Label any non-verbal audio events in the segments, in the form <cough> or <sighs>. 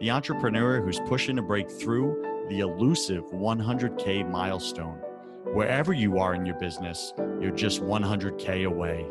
the entrepreneur who's pushing to break through the elusive 100K milestone. Wherever you are in your business, you're just 100K away.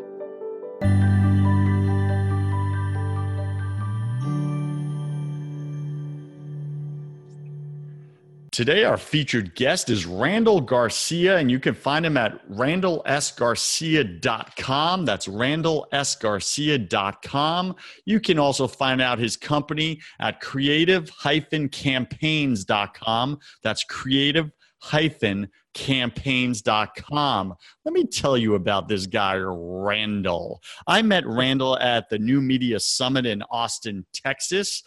Today, our featured guest is Randall Garcia, and you can find him at randallsgarcia.com. That's randallsgarcia.com. You can also find out his company at creative-campaigns.com. That's creative-campaigns.com. Let me tell you about this guy, Randall. I met Randall at the New Media Summit in Austin, Texas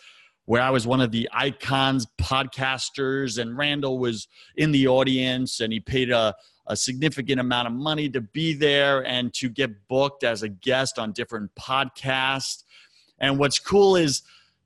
where I was one of the icons podcasters, and Randall was in the audience, and he paid a, a significant amount of money to be there and to get booked as a guest on different podcasts. And what's cool is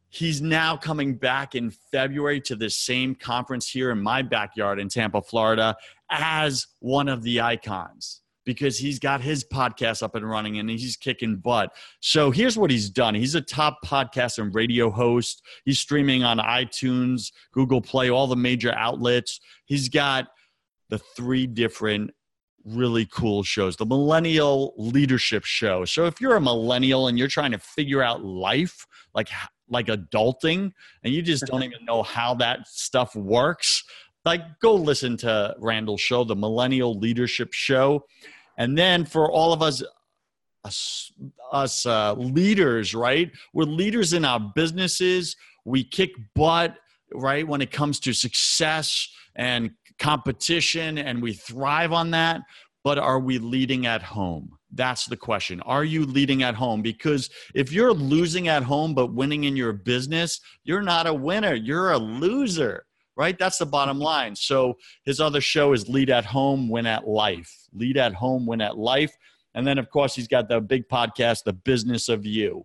he's now coming back in February to this same conference here in my backyard in Tampa, Florida, as one of the icons because he's got his podcast up and running and he's kicking butt. So here's what he's done. He's a top podcast and radio host. He's streaming on iTunes, Google Play, all the major outlets. He's got the three different really cool shows. The Millennial Leadership Show. So if you're a millennial and you're trying to figure out life, like like adulting, and you just don't <laughs> even know how that stuff works, like go listen to Randall's show, the Millennial Leadership Show. And then for all of us, us, us uh, leaders, right? We're leaders in our businesses. We kick butt, right, when it comes to success and competition, and we thrive on that. But are we leading at home? That's the question. Are you leading at home? Because if you're losing at home but winning in your business, you're not a winner, you're a loser right? That's the bottom line. So his other show is Lead at Home, Win at Life. Lead at Home, Win at Life. And then, of course, he's got the big podcast, The Business of You,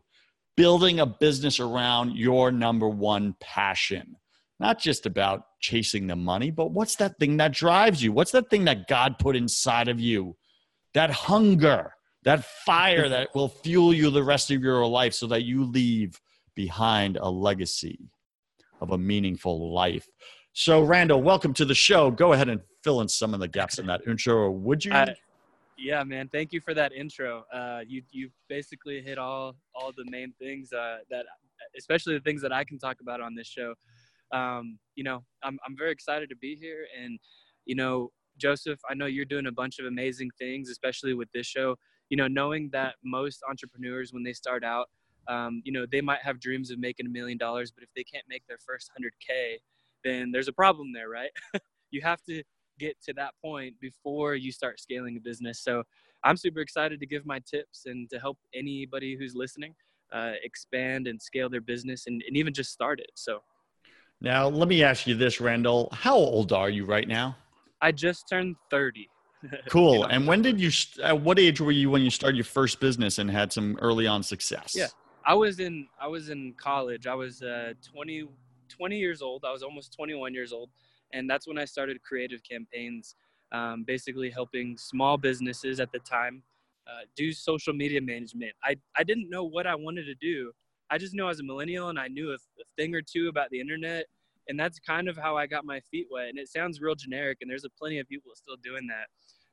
building a business around your number one passion. Not just about chasing the money, but what's that thing that drives you? What's that thing that God put inside of you? That hunger, that fire that will fuel you the rest of your life so that you leave behind a legacy of a meaningful life. So, Randall, welcome to the show. Go ahead and fill in some of the gaps in that intro, would you? Uh, yeah, man. Thank you for that intro. Uh, you you basically hit all all the main things uh, that, especially the things that I can talk about on this show. Um, you know, I'm I'm very excited to be here, and you know, Joseph, I know you're doing a bunch of amazing things, especially with this show. You know, knowing that most entrepreneurs when they start out, um, you know, they might have dreams of making a million dollars, but if they can't make their first hundred k, then there's a problem there, right? <laughs> you have to get to that point before you start scaling a business. So I'm super excited to give my tips and to help anybody who's listening uh, expand and scale their business and, and even just start it. So now let me ask you this, Randall. How old are you right now? I just turned 30. <laughs> Cool. you know? And when did you, at what age were you when you started your first business and had some early on success? Yeah. I was in, I was in college. I was uh, 20, 20 years old. I was almost 21 years old. And that's when I started creative campaigns, um, basically helping small businesses at the time uh, do social media management. I, I didn't know what I wanted to do. I just knew I was a millennial and I knew a, a thing or two about the internet. And that's kind of how I got my feet wet. And it sounds real generic, and there's a plenty of people still doing that.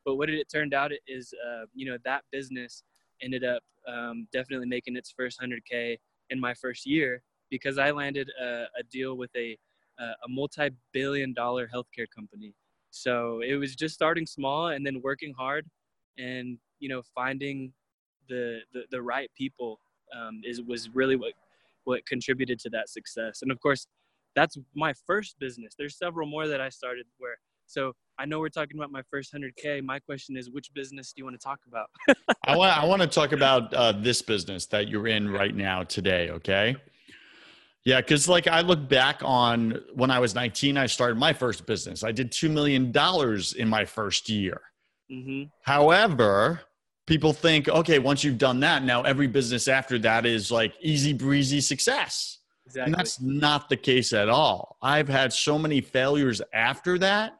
But what it turned out is, uh, you know, that business ended up um, definitely making its first 100K in my first year because I landed a, a deal with a a, a multi-billion-dollar healthcare company. So it was just starting small and then working hard, and you know finding the the, the right people um, is was really what what contributed to that success. And of course, that's my first business. There's several more that I started where so I know we're talking about my first 100K. My question is, which business do you want to talk about? I want I want to talk about uh, this business that you're in right now today. Okay. Yeah, because like I look back on when I was 19, I started my first business. I did two million dollars in my first year. Mm-hmm. However, people think, okay, once you've done that, now every business after that is like easy breezy success. Exactly. And that's not the case at all. I've had so many failures after that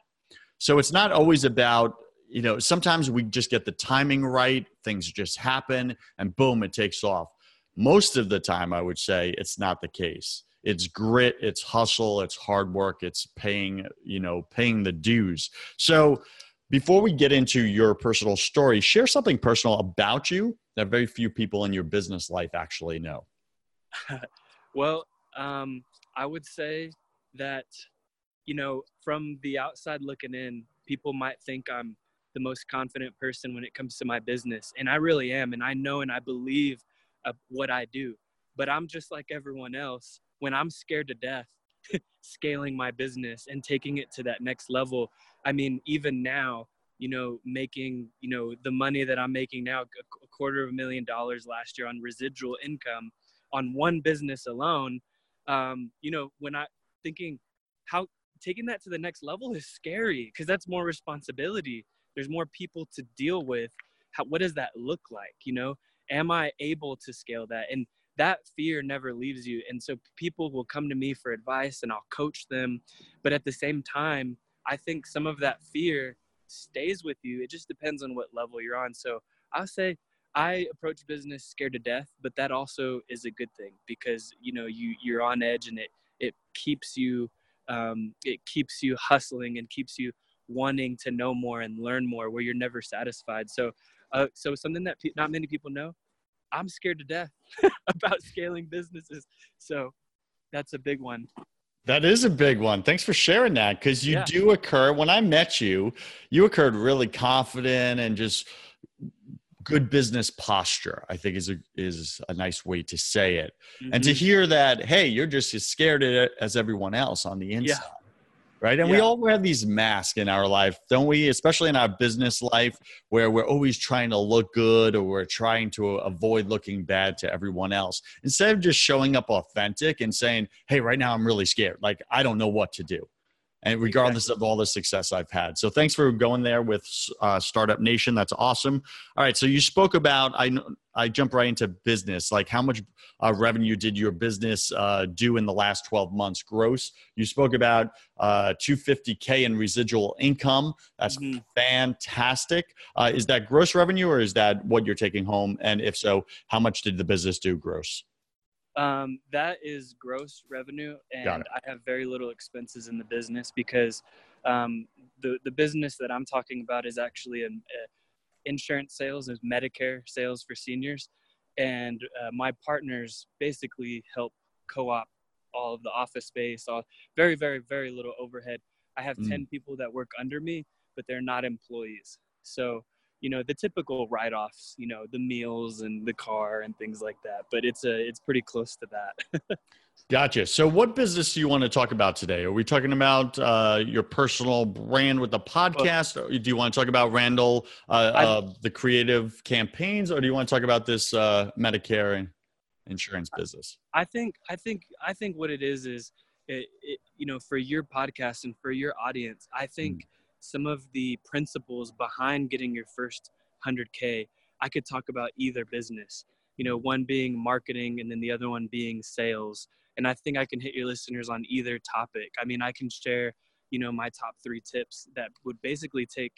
so it's not always about, you know, sometimes we just get the timing right, things just happen, and boom, it takes off. Most of the time, I would say it's not the case. It's grit, it's hustle, it's hard work, it's paying, you know, paying the dues. So before we get into your personal story, share something personal about you that very few people in your business life actually know. <laughs> well, um, I would say that you know, from the outside looking in, people might think I'm the most confident person when it comes to my business. And I really am. And I know and I believe what I do. But I'm just like everyone else. When I'm scared to death, <laughs> scaling my business and taking it to that next level. I mean, even now, you know, making, you know, the money that I'm making now, a quarter of a million dollars last year on residual income on one business alone. Um, you know, when I thinking, how taking that to the next level is scary because that's more responsibility. There's more people to deal with. How, what does that look like? You know, am I able to scale that? And that fear never leaves you. And so people will come to me for advice and I'll coach them. But at the same time, I think some of that fear stays with you. It just depends on what level you're on. So I'll say I approach business scared to death, but that also is a good thing because you know you you're on edge and it it keeps you um, it keeps you hustling and keeps you wanting to know more and learn more where you're never satisfied so uh, so something that pe- not many people know i'm scared to death <laughs> about scaling businesses so that's a big one that is a big one. Thanks for sharing that because you yeah. do occur. When I met you, you occurred really confident and just good business posture i think is a is a nice way to say it mm-hmm. and to mm-hmm. hear that hey you're just as scared as everyone else on the inside yeah. right and yeah. we all wear these masks in our life don't we especially in our business life where we're always trying to look good or we're trying to avoid looking bad to everyone else instead of just showing up authentic and saying hey right now i'm really scared like i don't know what to do and regardless exactly. of all the success I've had. So thanks for going there with uh, Startup Nation. That's awesome. All right, so you spoke about I I jump right into business. Like how much uh, revenue did your business uh, do in the last 12 months gross? You spoke about uh, 250k in residual income. That's mm-hmm. fantastic. Uh, is that gross revenue or is that what you're taking home? And if so, how much did the business do gross? Um, that is gross revenue, and I have very little expenses in the business because um, the the business that I'm talking about is actually an insurance sales, is Medicare sales for seniors, and uh, my partners basically help co-op all of the office space, all very very very little overhead. I have mm. ten people that work under me, but they're not employees, so you know the typical write-offs you know the meals and the car and things like that but it's a it's pretty close to that. <laughs> Gotcha. So what business do you want to talk about today? Are we talking about uh, your personal brand with the podcast? Or do you want to talk about randall uh, uh, the creative campaigns or do you want to talk about this uh, medicare insurance business? I think i think i think what it is is it, it, you know for your podcast and for your audience i think mm some of the principles behind getting your first 100K, I could talk about either business. You know, one being marketing and then the other one being sales. And I think I can hit your listeners on either topic. I mean, I can share, you know, my top three tips that would basically take,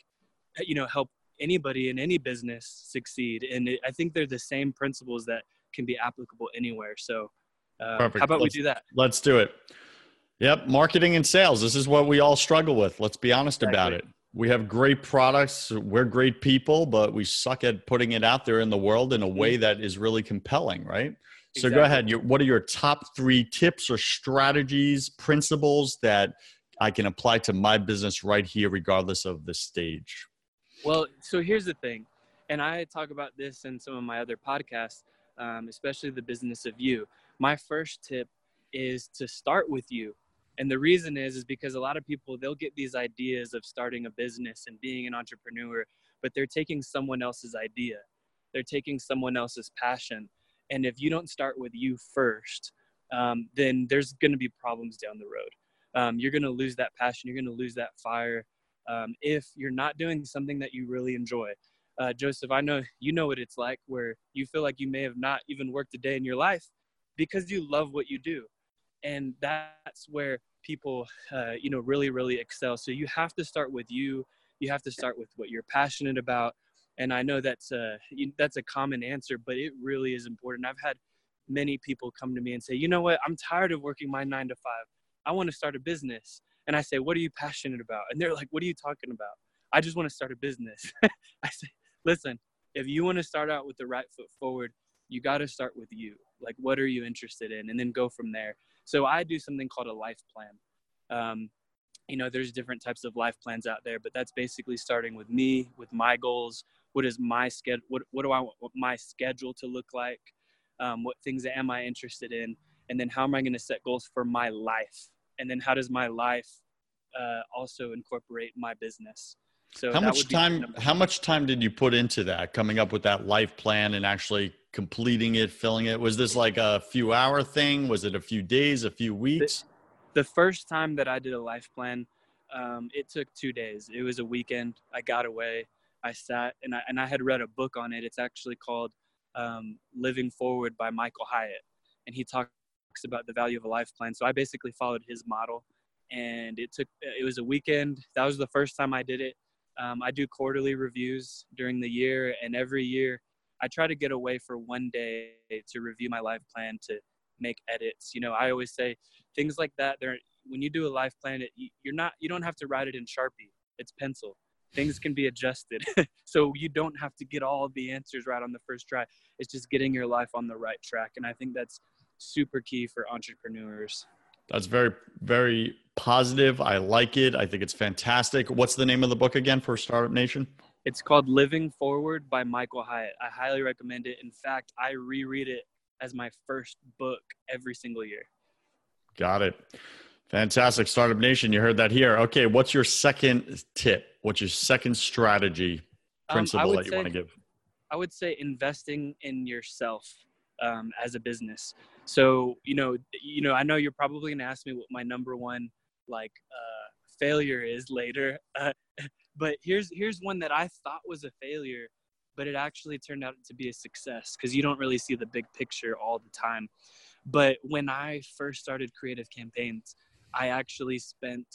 you know, help anybody in any business succeed. And it, I think they're the same principles that can be applicable anywhere. So, uh, how about let's, we do that? Let's do it. Yep, marketing and sales. This is what we all struggle with. Let's be honest exactly. about it. We have great products, we're great people, but we suck at putting it out there in the world in a way mm-hmm. that is really compelling, right? So go ahead. Your, what are your top three tips or strategies, principles that I can apply to my business right here, regardless of the stage? Well, so here's the thing, and I talk about this in some of my other podcasts, um, especially the business of you. My first tip is to start with you. And the reason is is because a lot of people they'll get these ideas of starting a business and being an entrepreneur, but they're taking someone else's idea. They're taking someone else's passion. And if you don't start with you first, um, then there's going to be problems down the road. Um, you're going to lose that passion. You're going to lose that fire um, if you're not doing something that you really enjoy. Uh, Joseph, I know you know what it's like where you feel like you may have not even worked a day in your life because you love what you do. And that's where people, uh, you know, really, really excel. So you have to start with you. You have to start with what you're passionate about. And I know that's a, that's a common answer, but it really is important. I've had many people come to me and say, you know what, I'm tired of working my nine to five. I want to start a business. And I say, what are you passionate about? And they're like, what are you talking about? I just want to start a business. <laughs> I say, listen, if you want to start out with the right foot forward, you got to start with you. Like, what are you interested in? And then go from there. So I do something called a life plan. Um, you know, there's different types of life plans out there, but that's basically starting with me, with my goals. What is my schedule? What, what do I want my schedule to look like? Um, what things am I interested in? And then how am I going to set goals for my life? And then how does my life uh, also incorporate my business? So how much time? How much time did you put into that? Coming up with that life plan and actually completing it, filling it. Was this like a few hour thing? Was it a few days, a few weeks? The, the first time that I did a life plan, um, it took two days. It was a weekend. I got away. I sat and I and I had read a book on it. It's actually called um, "Living Forward" by Michael Hyatt, and he talks about the value of a life plan. So I basically followed his model, and it took. It was a weekend. That was the first time I did it um, I do quarterly reviews during the year, and every year I try to get away for one day to review my life plan to make edits. You know, I always say things like that. There, when you do a life plan, it, you're not you don't have to write it in Sharpie. It's pencil. Things can be adjusted, <laughs> so you don't have to get all the answers right on the first try. It's just getting your life on the right track, and I think that's super key for entrepreneurs. That's very, very positive. I like it. I think it's fantastic. What's the name of the book again for Startup Nation? It's called Living Forward by Michael Hyatt. I highly recommend it. In fact, I reread it as my first book every single year. Got it. Fantastic. Startup Nation, you heard that here. Okay, what's your second tip? What's your second strategy um, principle um, that you say, want to give? I would say investing in yourself um, as a business. So you know, you know, I know you're probably gonna ask me what my number one like uh, failure is later, <laughs> uh, but here's here's one that I thought was a failure, but it actually turned out to be a success because you don't really see the big picture all the time. But when I first started creative campaigns, I actually spent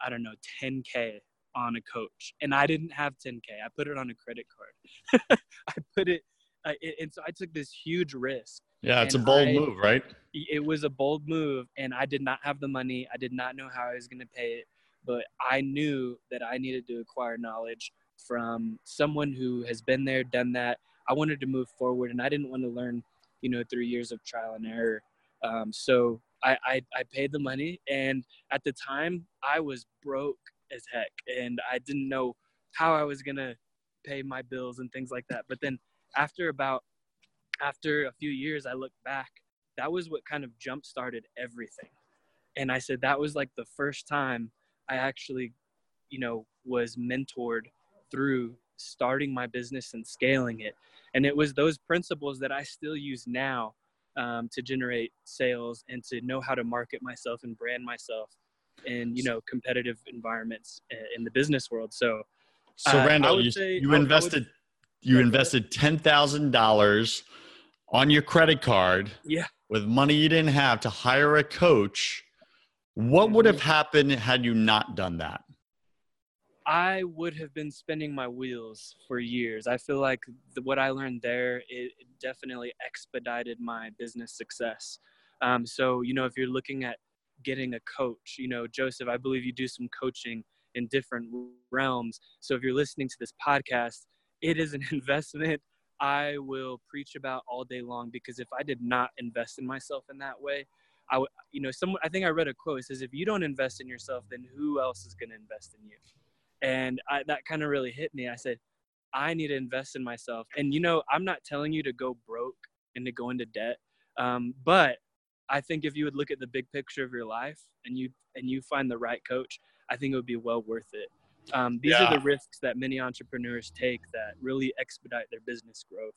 I don't know 10k on a coach, and I didn't have 10k. I put it on a credit card. <laughs> I put it uh, and so I took this huge risk. Yeah, it's a bold I, move, right? It was a bold move, and I did not have the money. I did not know how I was going to pay it, but I knew that I needed to acquire knowledge from someone who has been there, done that. I wanted to move forward, and I didn't want to learn, you know, through years of trial and error. Um, so I, I, I paid the money, and at the time, I was broke as heck, and I didn't know how I was gonna pay my bills and things like that. But then after about after a few years, I looked back. That was what kind of jump started everything. And I said that was like the first time I actually, you know, was mentored through starting my business and scaling it. And it was those principles that I still use now um, to generate sales and to know how to market myself and brand myself in you know competitive environments uh, in the business world. So, so uh, Randall, you, say, you invested you invested ten thousand dollars on your credit card yeah. with money you didn't have to hire a coach. What would have happened had you not done that? I would have been spinning my wheels for years. I feel like the, what I learned there it definitely expedited my business success. Um, so you know, if you're looking at getting a coach, you know, Joseph, I believe you do some coaching in different realms. So if you're listening to this podcast, it is an <laughs> investment I will preach about all day long because if I did not invest in myself in that way, I you know, someone, I think I read a quote. It says, if you don't invest in yourself, then who else is going to invest in you? And I, that kind of really hit me. I said, I need to invest in myself. And, you know, I'm not telling you to go broke and to go into debt. Um, but I think if you would look at the big picture of your life and you, and you find the right coach, I think it would be well worth it. Um, these yeah. are the risks that many entrepreneurs take that really expedite their business growth.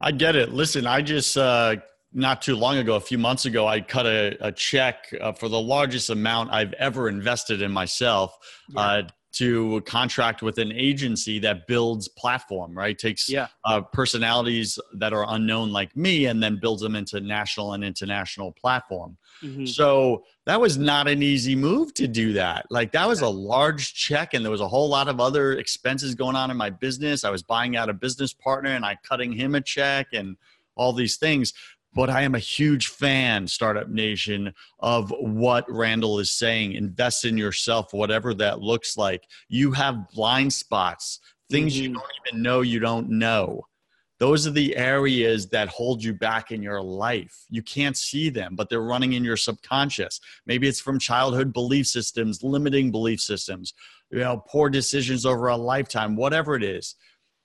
I get it. Listen, I just uh, not too long ago, a few months ago, I cut a, a check uh, for the largest amount I've ever invested in myself yeah. uh, to contract with an agency that builds platform, right? Takes yeah. uh, personalities that are unknown like me and then builds them into national and international platform. Mm-hmm. So that was not an easy move to do that. Like that was a large check and there was a whole lot of other expenses going on in my business. I was buying out a business partner and I cutting him a check and all these things but I am a huge fan, Startup Nation, of what Randall is saying. Invest in yourself, whatever that looks like. You have blind spots, things mm-hmm. you don't even know you don't know. Those are the areas that hold you back in your life. You can't see them, but they're running in your subconscious. Maybe it's from childhood belief systems, limiting belief systems, you know, poor decisions over a lifetime, whatever it is.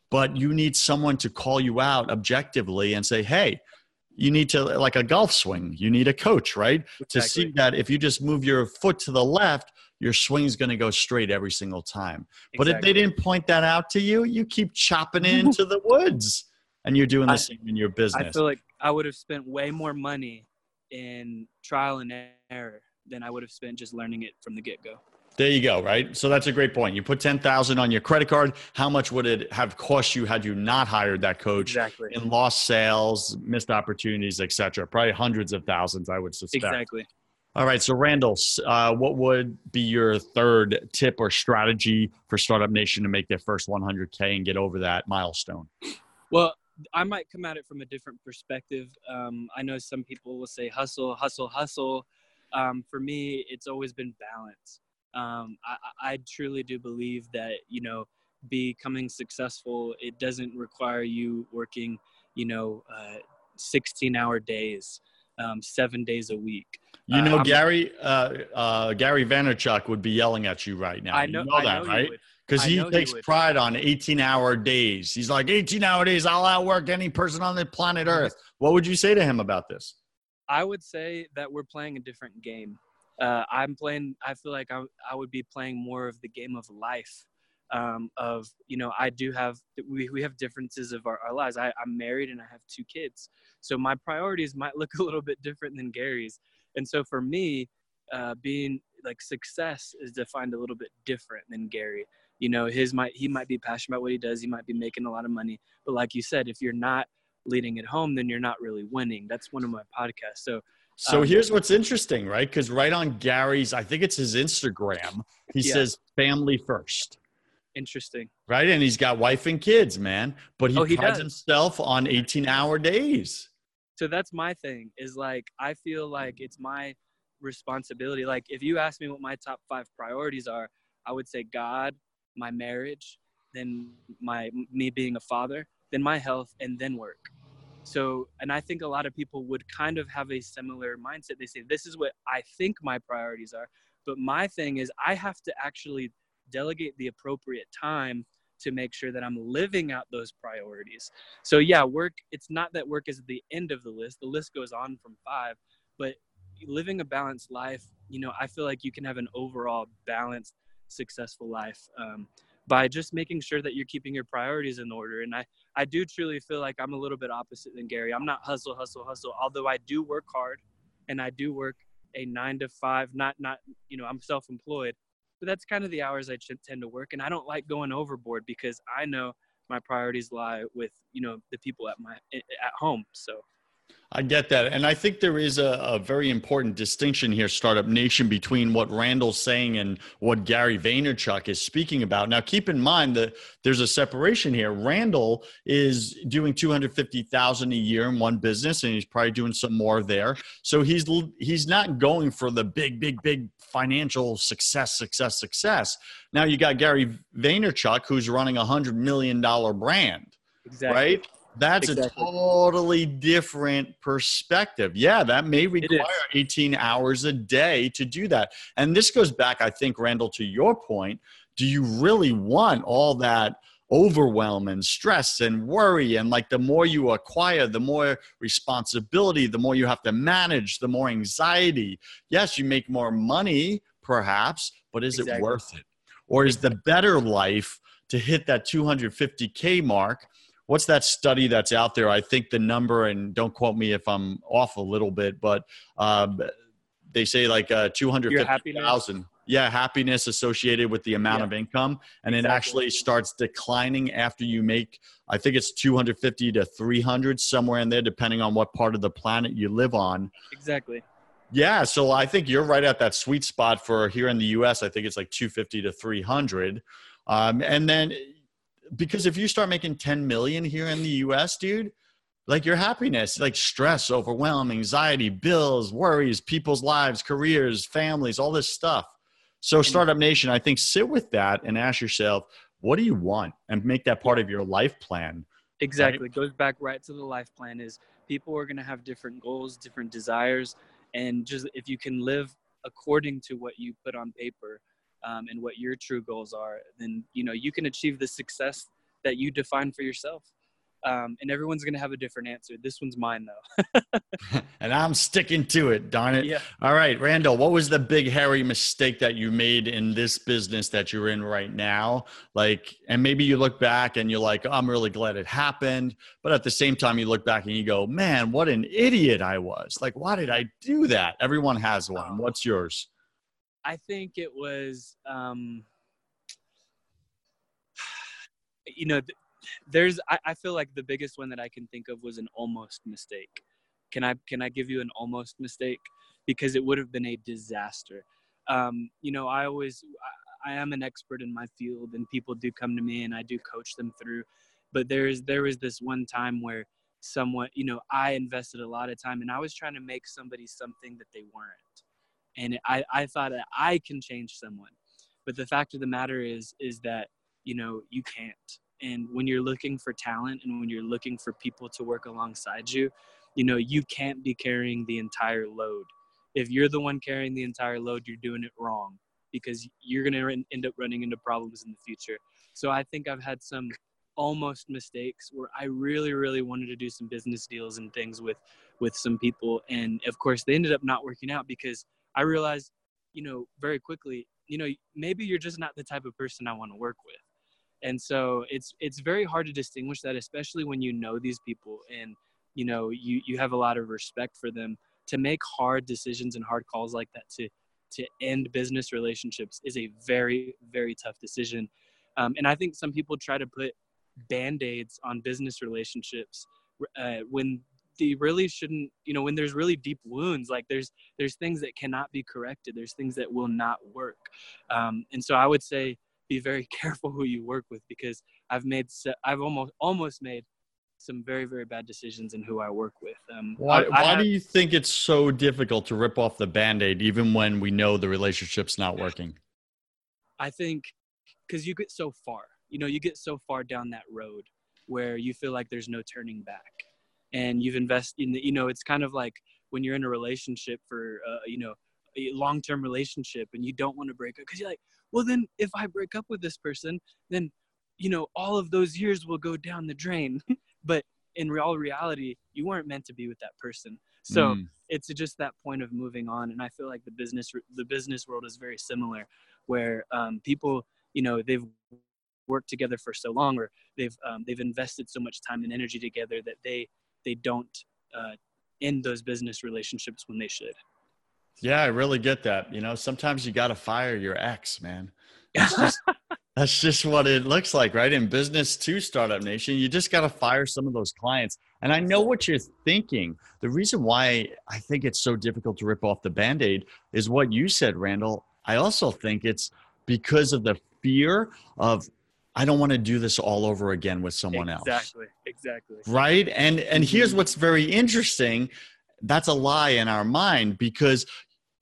But you need someone to call you out objectively and say, hey, you need to like a golf swing you need a coach right exactly. to see that if you just move your foot to the left your swing is going to go straight every single time exactly. but if they didn't point that out to you you keep chopping <laughs> into the woods and you're doing the I, same in your business i feel like i would have spent way more money in trial and error than i would have spent just learning it from the get-go there you go, right? So that's a great point. You put 10,000 on your credit card, how much would it have cost you had you not hired that coach exactly. in lost sales, missed opportunities, etc. Probably hundreds of thousands, I would suspect. Exactly. All right, so Randall, uh, what would be your third tip or strategy for Startup Nation to make their first 100K and get over that milestone? Well, I might come at it from a different perspective. Um, I know some people will say hustle, hustle, hustle. Um, for me, it's always been balance um, I, I truly do believe that you know becoming successful it doesn't require you working you know uh, 16 hour days um, seven days a week. You know uh, gary uh, uh, gary vaynerchuk would be yelling at you right now. I know, you know that know right? because he takes he pride on 18 hour days. He's like 18 hour days i'll outwork any person on the planet earth. What would you say to him about this? I would say that we're playing a different game uh, I'm playing. I feel like I, I would be playing more of the game of life. Um, of you know, I do have we we have differences of our, our lives. I, I'm married and I have two kids, so my priorities might <laughs> look a little bit different than Gary's. And so for me, uh, being like success is defined a little bit different than Gary. You know, his might he might be passionate about what he does. He might be making a lot of money, but like you said, if you're not leading at home, then you're not really winning. That's one of my podcasts. So so um, here's what's interesting, right? Because right on Gary's, I think it's his Instagram, he yeah. says family first. Interesting. Right. And he's got wife and kids, man. But he, oh, he prides does. himself on 18 hour days. So that's my thing is like, I feel like it's my responsibility. Like, if you ask me what my top five priorities are, I would say God, my marriage, then my me being a father, then my health, and then work. So, and I think a lot of people would kind of have a similar mindset. They say, This is what I think my priorities are. But my thing is, I have to actually delegate the appropriate time to make sure that I'm living out those priorities. So, yeah, work, it's not that work is the end of the list, the list goes on from five, but living a balanced life, you know, I feel like you can have an overall balanced, successful life. Um, by just making sure that you're keeping your priorities in order. And I, I do truly feel like I'm a little bit opposite than Gary. I'm not hustle, hustle, hustle. Although I do work hard and I do work a nine to five, not, not, you know, I'm self-employed, but that's kind of the hours I tend to work. And I don't like going overboard because I know my priorities lie with, you know, the people at my, at home. So I get that. And I think there is a, a, very important distinction here, Startup Nation, between what Randall's saying and what Gary Vaynerchuk is speaking about. Now, keep in mind that there's a separation here. Randall is doing 250,000 a year in one business, and he's probably doing some more there. So he's, he's not going for the big, big, big financial success, success, success. Now you got Gary Vaynerchuk, who's running a hundred million dollar brand, exactly. right? That's exactly. a totally different perspective. Yeah, that may require 18 hours a day to do that. And this goes back, I think, Randall, to your point. Do you really want all that overwhelm and stress and worry? And like the more you acquire, the more responsibility, the more you have to manage, the more anxiety. Yes, you make more money, perhaps, but is exactly. it worth it? Or is the better life to hit that 250K mark? What's that study that's out there? I think the number, and don't quote me if I'm off a little bit, but um, they say like uh, 250,000. Yeah, happiness associated with the amount yeah. of income. And exactly. it actually starts declining after you make, I think it's 250 to 300, somewhere in there, depending on what part of the planet you live on. Exactly. Yeah, so I think you're right at that sweet spot for here in the US. I think it's like 250 to 300. Um, and then because if you start making 10 million here in the US, dude, like your happiness, like stress, overwhelm, anxiety, bills, worries, people's lives, careers, families, all this stuff. So, Startup Nation, I think sit with that and ask yourself, what do you want? And make that part of your life plan. Exactly. Right? Goes back right to the life plan is people are going to have different goals, different desires. And just if you can live according to what you put on paper, um, and what your true goals are, then you know you can achieve the success that you define for yourself. Um, and everyone's going to have a different answer. This one's mine though. <laughs> <laughs> and I'm sticking to it, darn it. Yeah. All right, Randall, what was the big hairy mistake that you made in this business that you're in right now? Like, and maybe you look back and you're like, oh, I'm really glad it happened. But at the same time, you look back and you go, man, what an idiot I was. Like, why did I do that? Everyone has one. Oh. What's yours? I think it was, um, you know, there's. I, I feel like the biggest one that I can think of was an almost mistake. Can I can I give you an almost mistake? Because it would have been a disaster. Um, you know, I always I, I am an expert in my field, and people do come to me, and I do coach them through. But there's there was this one time where someone, you know, I invested a lot of time, and I was trying to make somebody something that they weren't and I, I thought that I can change someone. But the fact of the matter is, is that, you know, you can't. And when you're looking for talent and when you're looking for people to work alongside you, you know, you can't be carrying the entire load. If you're the one carrying the entire load, you're doing it wrong because you're going to end up running into problems in the future. So I think I've had some almost mistakes where I really, really wanted to do some business deals and things with, with some people. And of course they ended up not working out because I realized, you know, very quickly, you know, maybe you're just not the type of person I want to work with. And so it's it's very hard to distinguish that, especially when you know these people and you know you you have a lot of respect for them. To make hard decisions and hard calls like that to to end business relationships is a very very tough decision. Um, and I think some people try to put band-aids on business relationships uh, when they really shouldn't you know when there's really deep wounds like there's there's things that cannot be corrected. There's things that will not work. Um, and so i would say be very <laughs> careful who you work with because i've made i've almost almost made some very very bad decisions in who i work with. Um, why, I, why have, do you think it's so difficult to rip off the band-aid even when we know the relationship's not working? I think because you get so far you know you get so far down that road where you feel like there's no turning back and you've invested in the, you know it's kind of like when you're in a relationship for uh, you know a long-term relationship and you don't want to break up because you're like well then if i break up with this person then you know all of those years will go down the drain <laughs> but in real reality you weren't meant to be with that person so mm. it's just that point of moving on and i feel like the business the business world is very similar where um, people you know they've worked together for so long or they've um, they've invested so much time and energy together that they they don't uh, end those business relationships when they should. Yeah, I really get that. You know, sometimes you got to fire your ex, man. <laughs> That's just, that's just what it looks like, right? In business to Startup Nation, you just got to fire some of those clients. And I know what you're thinking. The reason why I think it's so difficult to rip off the band aid is what you said, Randall. I also think it's because of the fear of I don't want to do this all over again with someone exactly, else. Exactly. Exactly. Right. And and here's mm-hmm. what's very interesting. That's a lie in our mind because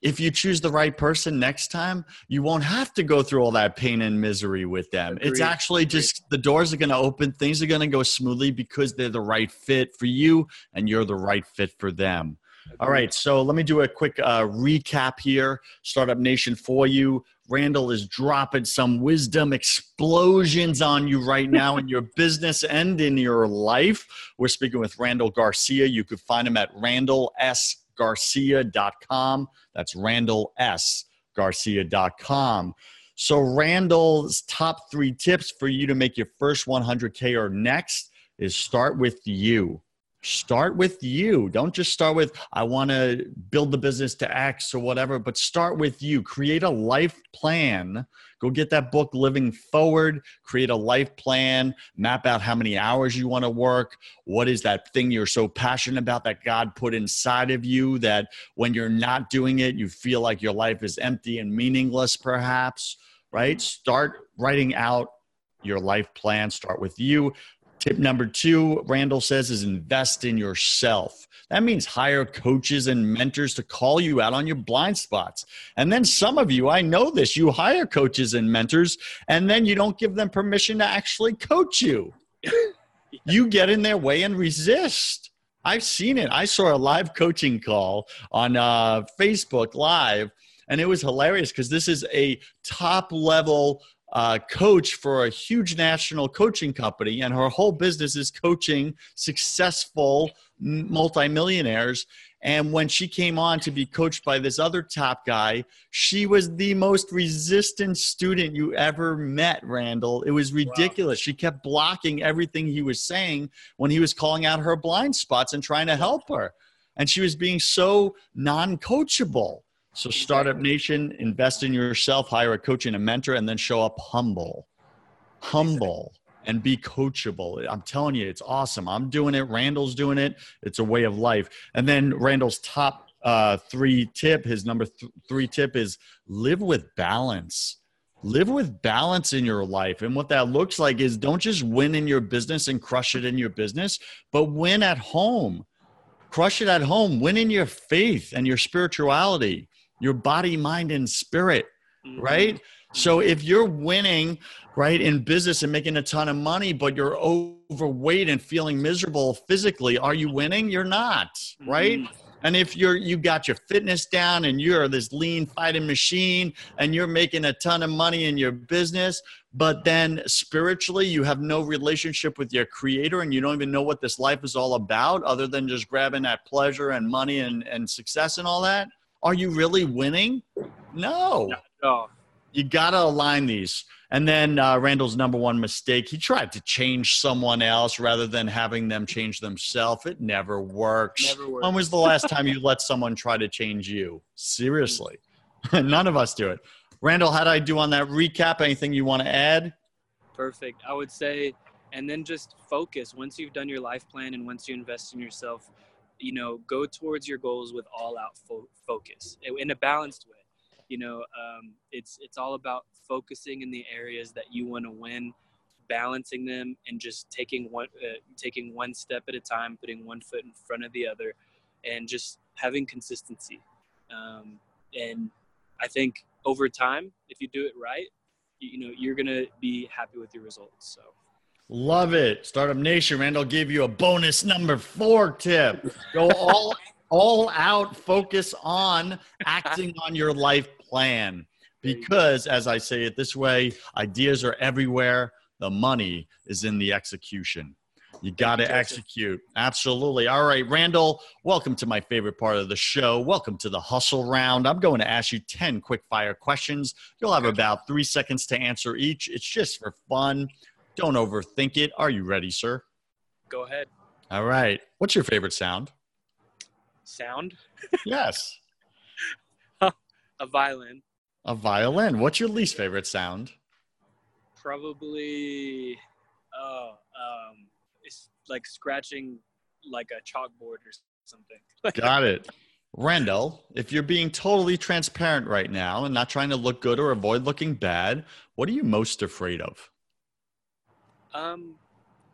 if you choose the right person next time, you won't have to go through all that pain and misery with them. Agreed. It's actually just the doors are going to open, things are going to go smoothly because they're the right fit for you and you're the right fit for them. All right, so let me do a quick uh, recap here. Startup Nation for you. Randall is dropping some wisdom explosions on you right now in your business and in your life. We're speaking with Randall Garcia. You could find him at randallsgarcia.com. That's randallsgarcia.com. So, Randall's top three tips for you to make your first 100K or next is start with you start with you. Don't just start with i want to build the business to x or whatever but start with you. Create a life plan. Go get that book living forward. Create a life plan. Map out how many hours you want to work. What is that thing you're so passionate about that god put inside of you that when you're not doing it you feel like your life is empty and meaningless perhaps right? Start writing out your life plan. Start with you Tip number two, Randall says, is invest in yourself. That means hire coaches and mentors to call you out on your blind spots. And then some of you, I know this, you hire coaches and mentors, and then you don't give them permission to actually coach you. <laughs> You get in their way and resist. I've seen it. I saw a live coaching call on uh, Facebook Live, and it was hilarious because this is a top level uh, coach for a huge national coaching company, and her whole business is coaching successful multimillionaires. And when she came on to be coached by this other top guy, she was the most resistant student you ever met, Randall. It was ridiculous. Wow. She kept blocking everything he was saying when he was calling out her blind spots and trying to help her. And she was being so non coachable. So, Startup Nation, invest in yourself, hire a coach and a mentor, and then show up humble. Humble and be coachable. I'm telling you, it's awesome. I'm doing it. Randall's doing it. It's a way of life. And then Randall's top uh, three tip, his number th- three tip is live with balance. Live with balance in your life. And what that looks like is don't just win in your business and crush it in your business, but win at home. Crush it at home. Win in your faith and your spirituality your body, mind, and spirit, mm-hmm. right? So if you're winning, right, in business and making a ton of money, but you're overweight and feeling miserable physically, are you winning? You're not, right? Mm-hmm. And if you're you got your fitness down and you're this lean fighting machine and you're making a ton of money in your business, but then spiritually you have no relationship with your creator and you don't even know what this life is all about other than just grabbing that pleasure and money and, and success and all that, are you really winning? No. No. You got to align these. And then uh, Randall's number one mistake, he tried to change someone else rather than having them change themselves. It never works. Never works. When was the last time you let someone try to change you? Seriously. <laughs> None of us do it. Randall, how did I do on that recap? Anything you want to add? Perfect. I would say, and then just focus. Once you've done your life plan and once you invest in yourself, you know go towards your goals with all out fo- focus in a balanced way. You know um, it's it's all about focusing in the areas that you want to win balancing them and just taking one uh, taking one step at a time putting one foot in front of the other and just having consistency. Um, and i think over time if you do it right you, you know you're gonna be happy with your results so Love it. Startup Nation, Randall gave you a bonus number four tip. Go all all out, focus on acting on your life plan. Because as I say it this way, ideas are everywhere. The money is in the execution. You got to execute. Absolutely. All right, Randall, welcome to my favorite part of the show. Welcome to the hustle round. I'm going to ask you 10 quick fire questions. You'll have about three seconds to answer each. It's just for fun. Don't overthink it. Are you ready, sir? Go ahead. All right. What's your favorite sound? Sound? yes. <laughs> a violin. A violin. What's your least favorite sound? Probably, oh, um, it's like scratching like a chalkboard or something. <laughs> Got it. Randall, if you're being totally transparent right now and not trying to look good or avoid looking bad, what are you most afraid of? Um,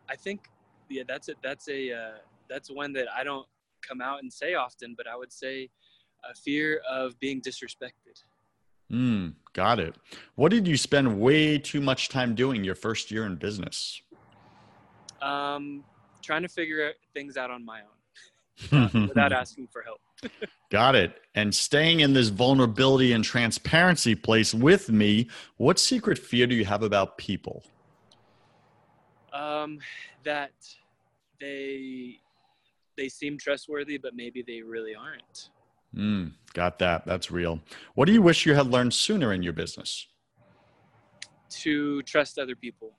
I think yeah, that's it. That's a uh, that's one that I don't come out and say often, but I would say a fear of being disrespected. Mm, got it. What did you spend way too much time doing your first year in business? Um, trying to figure things out on my own <laughs> without asking for help. <laughs> Got it. And staying in this vulnerability and transparency place with me, what secret fear do you have about people? Um, that they they seem trustworthy, but maybe they really aren't. Mm, got that. That's real. What do you wish you had learned sooner in your business? To trust other people.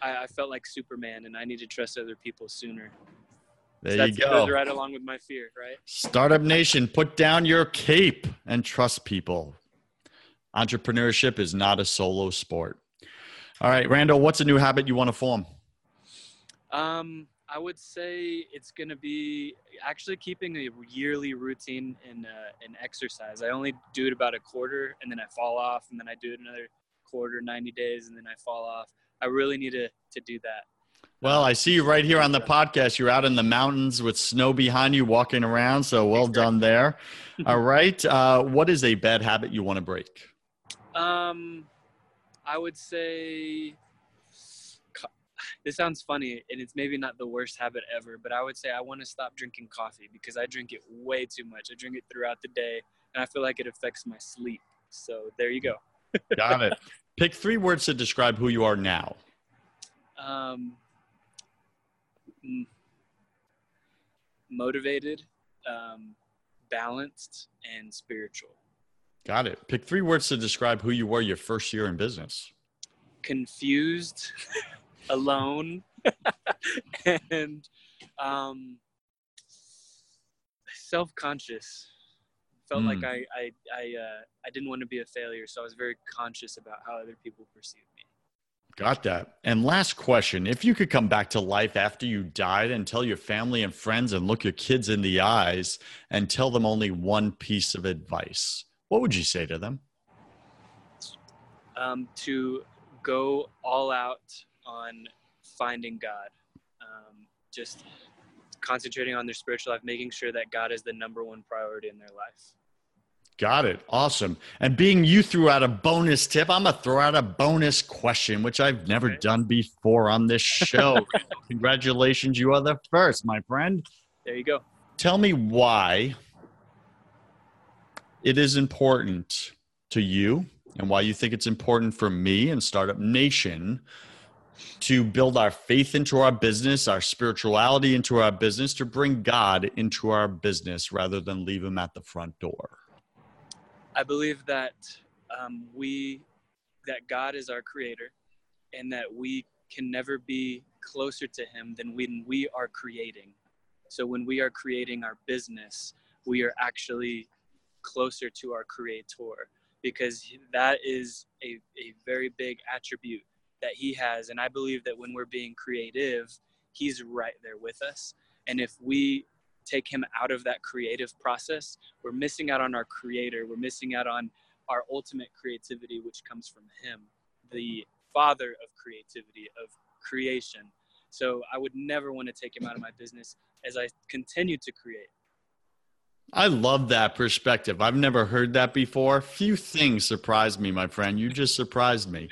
I, I felt like Superman, and I need to trust other people sooner. There so you go. Right along with my fear, right? Startup Nation, put down your cape and trust people. Entrepreneurship is not a solo sport. All right, Randall, what's a new habit you want to form? Um, I would say it's going to be actually keeping a yearly routine in uh, in exercise. I only do it about a quarter, and then I fall off, and then I do it another quarter, 90 days, and then I fall off. I really need to to do that. Well, I see you right here on the podcast. You're out in the mountains with snow behind you, walking around. So well done there. <laughs> All right. Uh, what is a bad habit you want to break? Um, I would say <sighs> this sounds funny and it's maybe not the worst habit ever, but I would say I want to stop drinking coffee because I drink it way too much. I drink it throughout the day and I feel like it affects my sleep. So there you go. <laughs> Got it. Pick three words to describe who you are now. Um, motivated, um, balanced, and spiritual. Got it. Pick three words to describe who you were your first year in business. Confused, <laughs> alone, <laughs> and um, self-conscious. Felt mm. like I I I, uh, I didn't want to be a failure, so I was very conscious about how other people perceived me. Got that. And last question If you could come back to life after you died and tell your family and friends and look your kids in the eyes and tell them only one piece of advice, what would you say to them? Um, to go all out on finding God. Um, just concentrating on their spiritual life, making sure that God is the number one priority in their life. Got it. Awesome. And being you threw out a bonus tip, I'm going to throw out a bonus question, which I've never done before on this show. <laughs> Congratulations. You are the first, my friend. There you go. Tell me why it is important to you and why you think it's important for me and Startup Nation to build our faith into our business, our spirituality into our business, to bring God into our business rather than leave him at the front door. I believe that um, we, that God is our creator and that we can never be closer to him than when we are creating. So when we are creating our business, we are actually closer to our creator because that is a, a very big attribute that he has. And I believe that when we're being creative, he's right there with us. And if we take him out of that creative process, we're missing out on our creator. We're missing out on our ultimate creativity, which comes from him, the father of creativity, of creation. So I would never want to take him out of my business as I continue to create. I love that perspective. I've never heard that before. Few things surprise me, my friend. You just surprised me.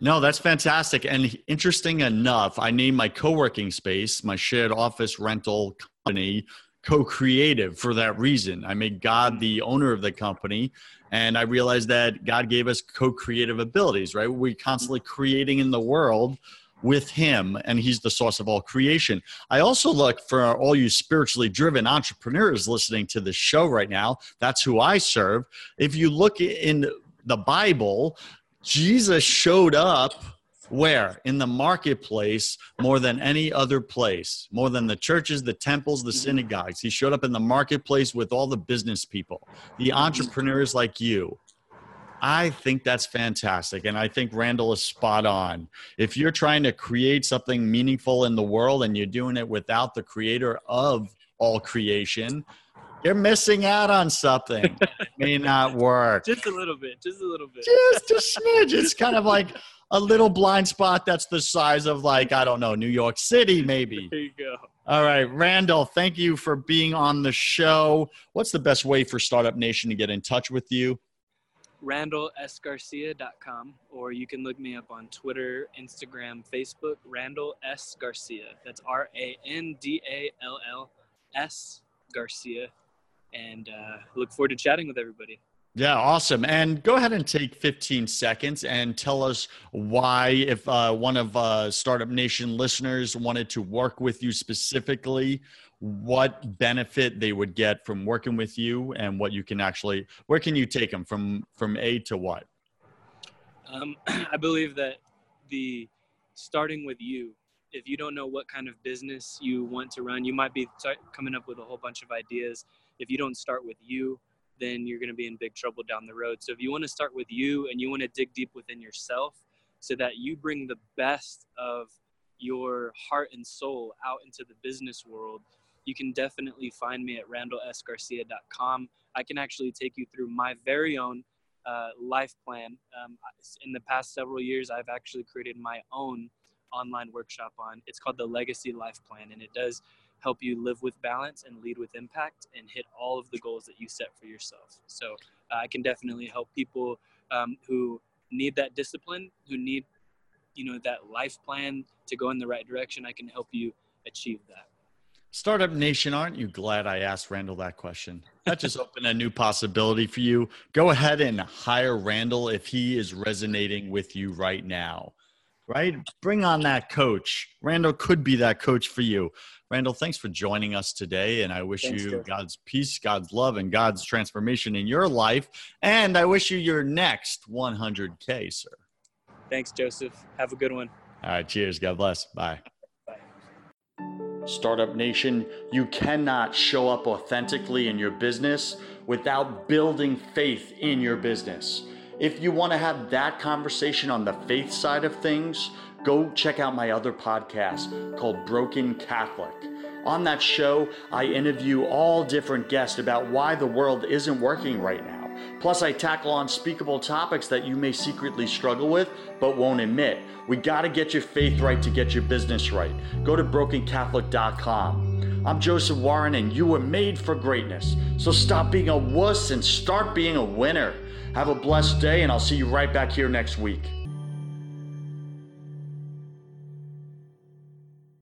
No, that's fantastic. And interesting enough, I named my co working space, my shared office rental company co-creative for that reason. I made God the owner of the company and I realized that God gave us co-creative abilities, right? We're constantly creating in the world with him and he's the source of all creation. I also look for all you spiritually driven entrepreneurs listening to this show right now. That's who I serve. If you look in the Bible, Jesus showed up where? In the marketplace more than any other place, more than the churches, the temples, the synagogues. He showed up in the marketplace with all the business people, the entrepreneurs like you. I think that's fantastic. And I think Randall is spot on. If you're trying to create something meaningful in the world and you're doing it without the creator of all creation, you're missing out on something. it may not <laughs> work. Just a little bit. Just a little bit. Just a smidge. It's kind of like <laughs> a little blind spot that's the size of like I don't know New York City, maybe. There you go. All right, Randall, thank you for being on the show. What's the best way for Startup Nation to get in touch with you? RandallSGarcia.com, or you can look me up on Twitter, Instagram, Facebook, Randall S. Garcia. That's R A N D A L L S Garcia. And uh, look forward to chatting with everybody. Yeah, awesome. And go ahead and take 15 seconds and tell us why, if uh, one of uh, Startup Nation listeners wanted to work with you specifically, what benefit they would get from working with you and what you can actually, where can you take them from, from A to what? Um, <clears throat> I believe that the starting with you, if you don't know what kind of business you want to run, you might be t- coming up with a whole bunch of ideas. If you don't start with you, then you're going to be in big trouble down the road. So if you want to start with you and you want to dig deep within yourself so that you bring the best of your heart and soul out into the business world, you can definitely find me at randallsgarcia.com. I can actually take you through my very own uh, life plan. Um, in the past several years, I've actually created my own online workshop on. It's called the Legacy Life Plan, and it does help you live with balance and lead with impact and hit all of the goals that you set for yourself. So uh, I can definitely help people um, who need that discipline, who need, you know, that life plan to go in the right direction. I can help you achieve that. Startup Nation, aren't you glad I asked Randall that question? That just opened a new possibility for you. Go ahead and hire Randall if he is resonating with you right now right? Bring on that coach. Randall could be that coach for you. Randall, thanks for joining us today. And I wish thanks, you God's peace, God's love, and God's transformation in your life. And I wish you your next 100K, sir. Thanks, Joseph. Have a good one. All right. Cheers. God bless. Bye. Bye. Startup Nation, you cannot show up authentically in your business without building faith in your business. If you want to have that conversation on the faith side of things, go check out my other podcast called Broken Catholic. On that show, I interview all different guests about why the world isn't working right now. Plus, I tackle unspeakable topics that you may secretly struggle with but won't admit. We got to get your faith right to get your business right. Go to brokencatholic.com. I'm Joseph Warren, and you were made for greatness. So stop being a wuss and start being a winner. Have a blessed day, and I'll see you right back here next week.